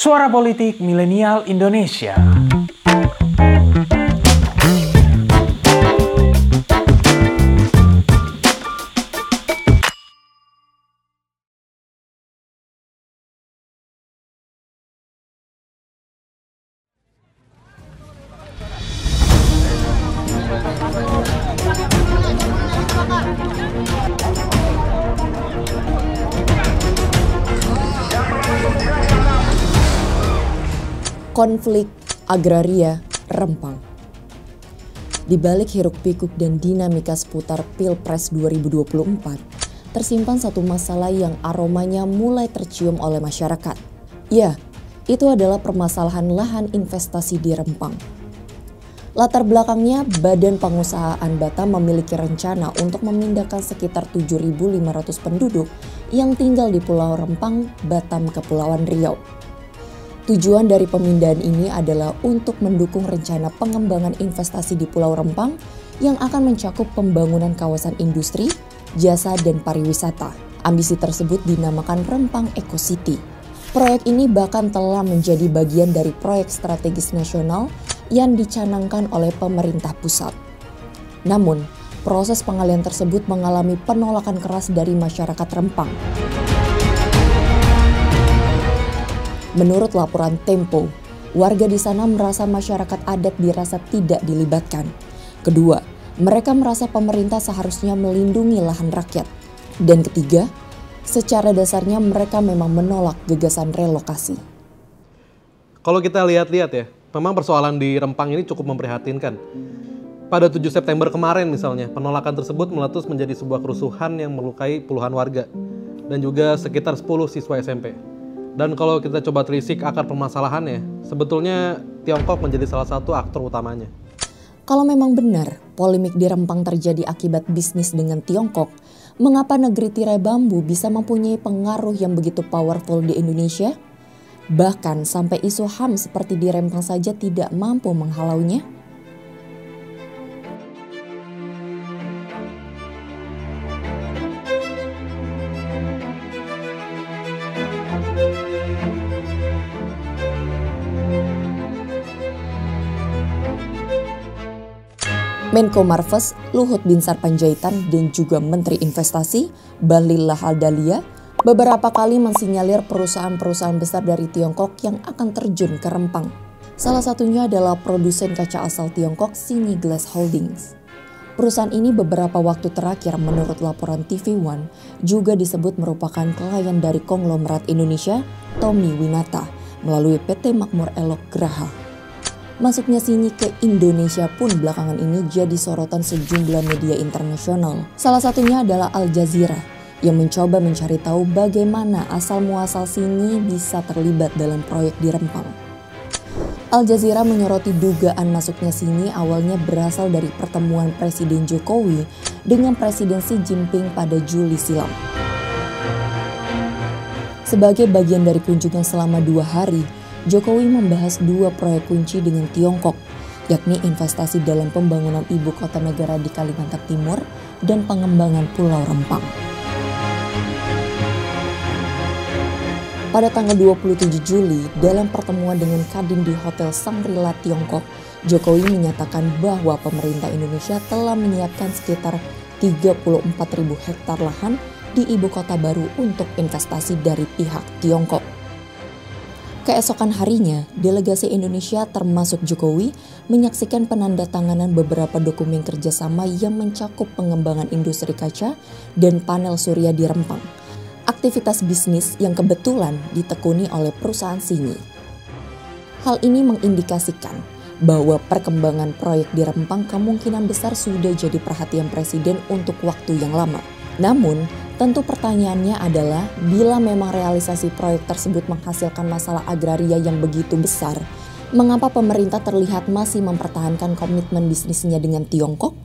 Suara Politik Milenial Indonesia. Konflik agraria Rempang. Di balik hiruk-pikuk dan dinamika seputar Pilpres 2024, tersimpan satu masalah yang aromanya mulai tercium oleh masyarakat. Ya, itu adalah permasalahan lahan investasi di Rempang. Latar belakangnya, Badan Pengusahaan Batam memiliki rencana untuk memindahkan sekitar 7.500 penduduk yang tinggal di Pulau Rempang, Batam, Kepulauan Riau. Tujuan dari pemindahan ini adalah untuk mendukung rencana pengembangan investasi di Pulau Rempang yang akan mencakup pembangunan kawasan industri, jasa, dan pariwisata. Ambisi tersebut dinamakan Rempang Eco City. Proyek ini bahkan telah menjadi bagian dari proyek strategis nasional yang dicanangkan oleh pemerintah pusat. Namun, proses pengalian tersebut mengalami penolakan keras dari masyarakat Rempang. Menurut laporan Tempo, warga di sana merasa masyarakat adat dirasa tidak dilibatkan. Kedua, mereka merasa pemerintah seharusnya melindungi lahan rakyat. Dan ketiga, secara dasarnya mereka memang menolak gagasan relokasi. Kalau kita lihat-lihat ya, memang persoalan di Rempang ini cukup memprihatinkan. Pada 7 September kemarin misalnya, penolakan tersebut meletus menjadi sebuah kerusuhan yang melukai puluhan warga dan juga sekitar 10 siswa SMP. Dan kalau kita coba telisik akar permasalahannya, sebetulnya Tiongkok menjadi salah satu aktor utamanya. Kalau memang benar polemik di Rempang terjadi akibat bisnis dengan Tiongkok, mengapa negeri tirai bambu bisa mempunyai pengaruh yang begitu powerful di Indonesia? Bahkan sampai isu HAM seperti di Rempang saja tidak mampu menghalaunya? Menko Marves Luhut Binsar Panjaitan dan juga Menteri Investasi Bahlil Lahadalia beberapa kali mensinyalir perusahaan-perusahaan besar dari Tiongkok yang akan terjun ke Rempang. Salah satunya adalah produsen kaca asal Tiongkok Sini Glass Holdings. Perusahaan ini beberapa waktu terakhir menurut laporan TV One juga disebut merupakan klien dari konglomerat Indonesia Tommy Winata melalui PT Makmur Elok Graha. Masuknya Sini ke Indonesia pun belakangan ini jadi sorotan sejumlah media internasional. Salah satunya adalah Al Jazeera yang mencoba mencari tahu bagaimana asal muasal Sini bisa terlibat dalam proyek di Rempang. Al Jazeera menyoroti dugaan masuknya Sini awalnya berasal dari pertemuan Presiden Jokowi dengan Presiden Xi Jinping pada Juli silam. Sebagai bagian dari kunjungan selama dua hari, Jokowi membahas dua proyek kunci dengan Tiongkok, yakni investasi dalam pembangunan ibu kota negara di Kalimantan Timur dan pengembangan Pulau Rempang. Pada tanggal 27 Juli, dalam pertemuan dengan Kadin di Hotel Shangri-La Tiongkok, Jokowi menyatakan bahwa pemerintah Indonesia telah menyiapkan sekitar 34.000 hektar lahan di ibu kota baru untuk investasi dari pihak Tiongkok. Keesokan harinya, delegasi Indonesia termasuk Jokowi menyaksikan penandatanganan beberapa dokumen kerjasama yang mencakup pengembangan industri kaca dan panel surya di Rempang. Aktivitas bisnis yang kebetulan ditekuni oleh perusahaan Sini. Hal ini mengindikasikan bahwa perkembangan proyek di Rempang kemungkinan besar sudah jadi perhatian Presiden untuk waktu yang lama. Namun, tentu pertanyaannya adalah bila memang realisasi proyek tersebut menghasilkan masalah agraria yang begitu besar, mengapa pemerintah terlihat masih mempertahankan komitmen bisnisnya dengan Tiongkok?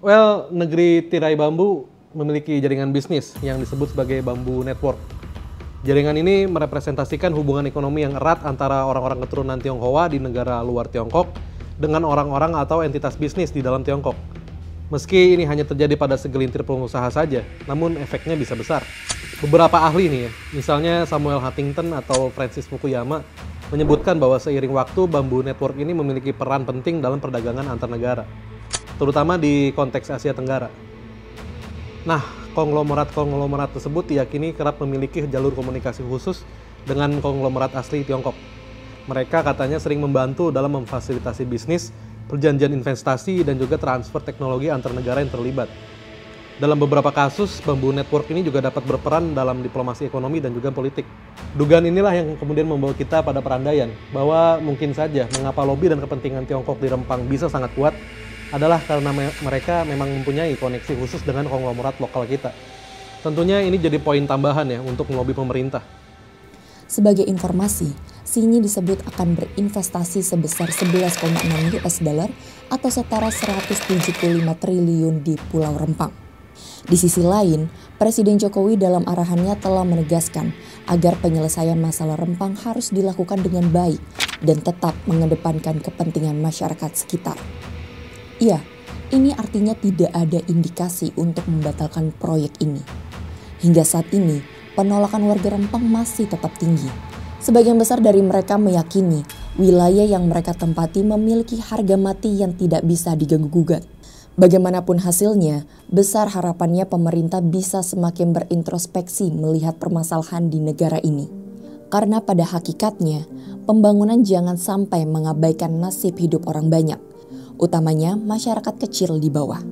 Well, negeri tirai bambu memiliki jaringan bisnis yang disebut sebagai Bambu Network. Jaringan ini merepresentasikan hubungan ekonomi yang erat antara orang-orang keturunan Tionghoa di negara luar Tiongkok dengan orang-orang atau entitas bisnis di dalam Tiongkok. Meski ini hanya terjadi pada segelintir pengusaha saja, namun efeknya bisa besar. Beberapa ahli nih ya, misalnya Samuel Huntington atau Francis Fukuyama, menyebutkan bahwa seiring waktu bambu network ini memiliki peran penting dalam perdagangan antar negara, terutama di konteks Asia Tenggara. Nah, konglomerat-konglomerat tersebut diyakini kerap memiliki jalur komunikasi khusus dengan konglomerat asli Tiongkok. Mereka katanya sering membantu dalam memfasilitasi bisnis perjanjian investasi, dan juga transfer teknologi antar negara yang terlibat. Dalam beberapa kasus, Bambu Network ini juga dapat berperan dalam diplomasi ekonomi dan juga politik. Dugaan inilah yang kemudian membawa kita pada perandaian bahwa mungkin saja mengapa lobby dan kepentingan Tiongkok di Rempang bisa sangat kuat adalah karena mereka memang mempunyai koneksi khusus dengan konglomerat lokal kita. Tentunya ini jadi poin tambahan ya untuk melobi pemerintah. Sebagai informasi, Sini disebut akan berinvestasi sebesar 11,6 US dollar atau setara 175 triliun di Pulau Rempang. Di sisi lain, Presiden Jokowi dalam arahannya telah menegaskan agar penyelesaian masalah Rempang harus dilakukan dengan baik dan tetap mengedepankan kepentingan masyarakat sekitar. Iya, ini artinya tidak ada indikasi untuk membatalkan proyek ini. Hingga saat ini, penolakan warga Rempang masih tetap tinggi Sebagian besar dari mereka meyakini wilayah yang mereka tempati memiliki harga mati yang tidak bisa diganggu-gugat. Bagaimanapun hasilnya, besar harapannya pemerintah bisa semakin berintrospeksi melihat permasalahan di negara ini. Karena pada hakikatnya, pembangunan jangan sampai mengabaikan nasib hidup orang banyak, utamanya masyarakat kecil di bawah.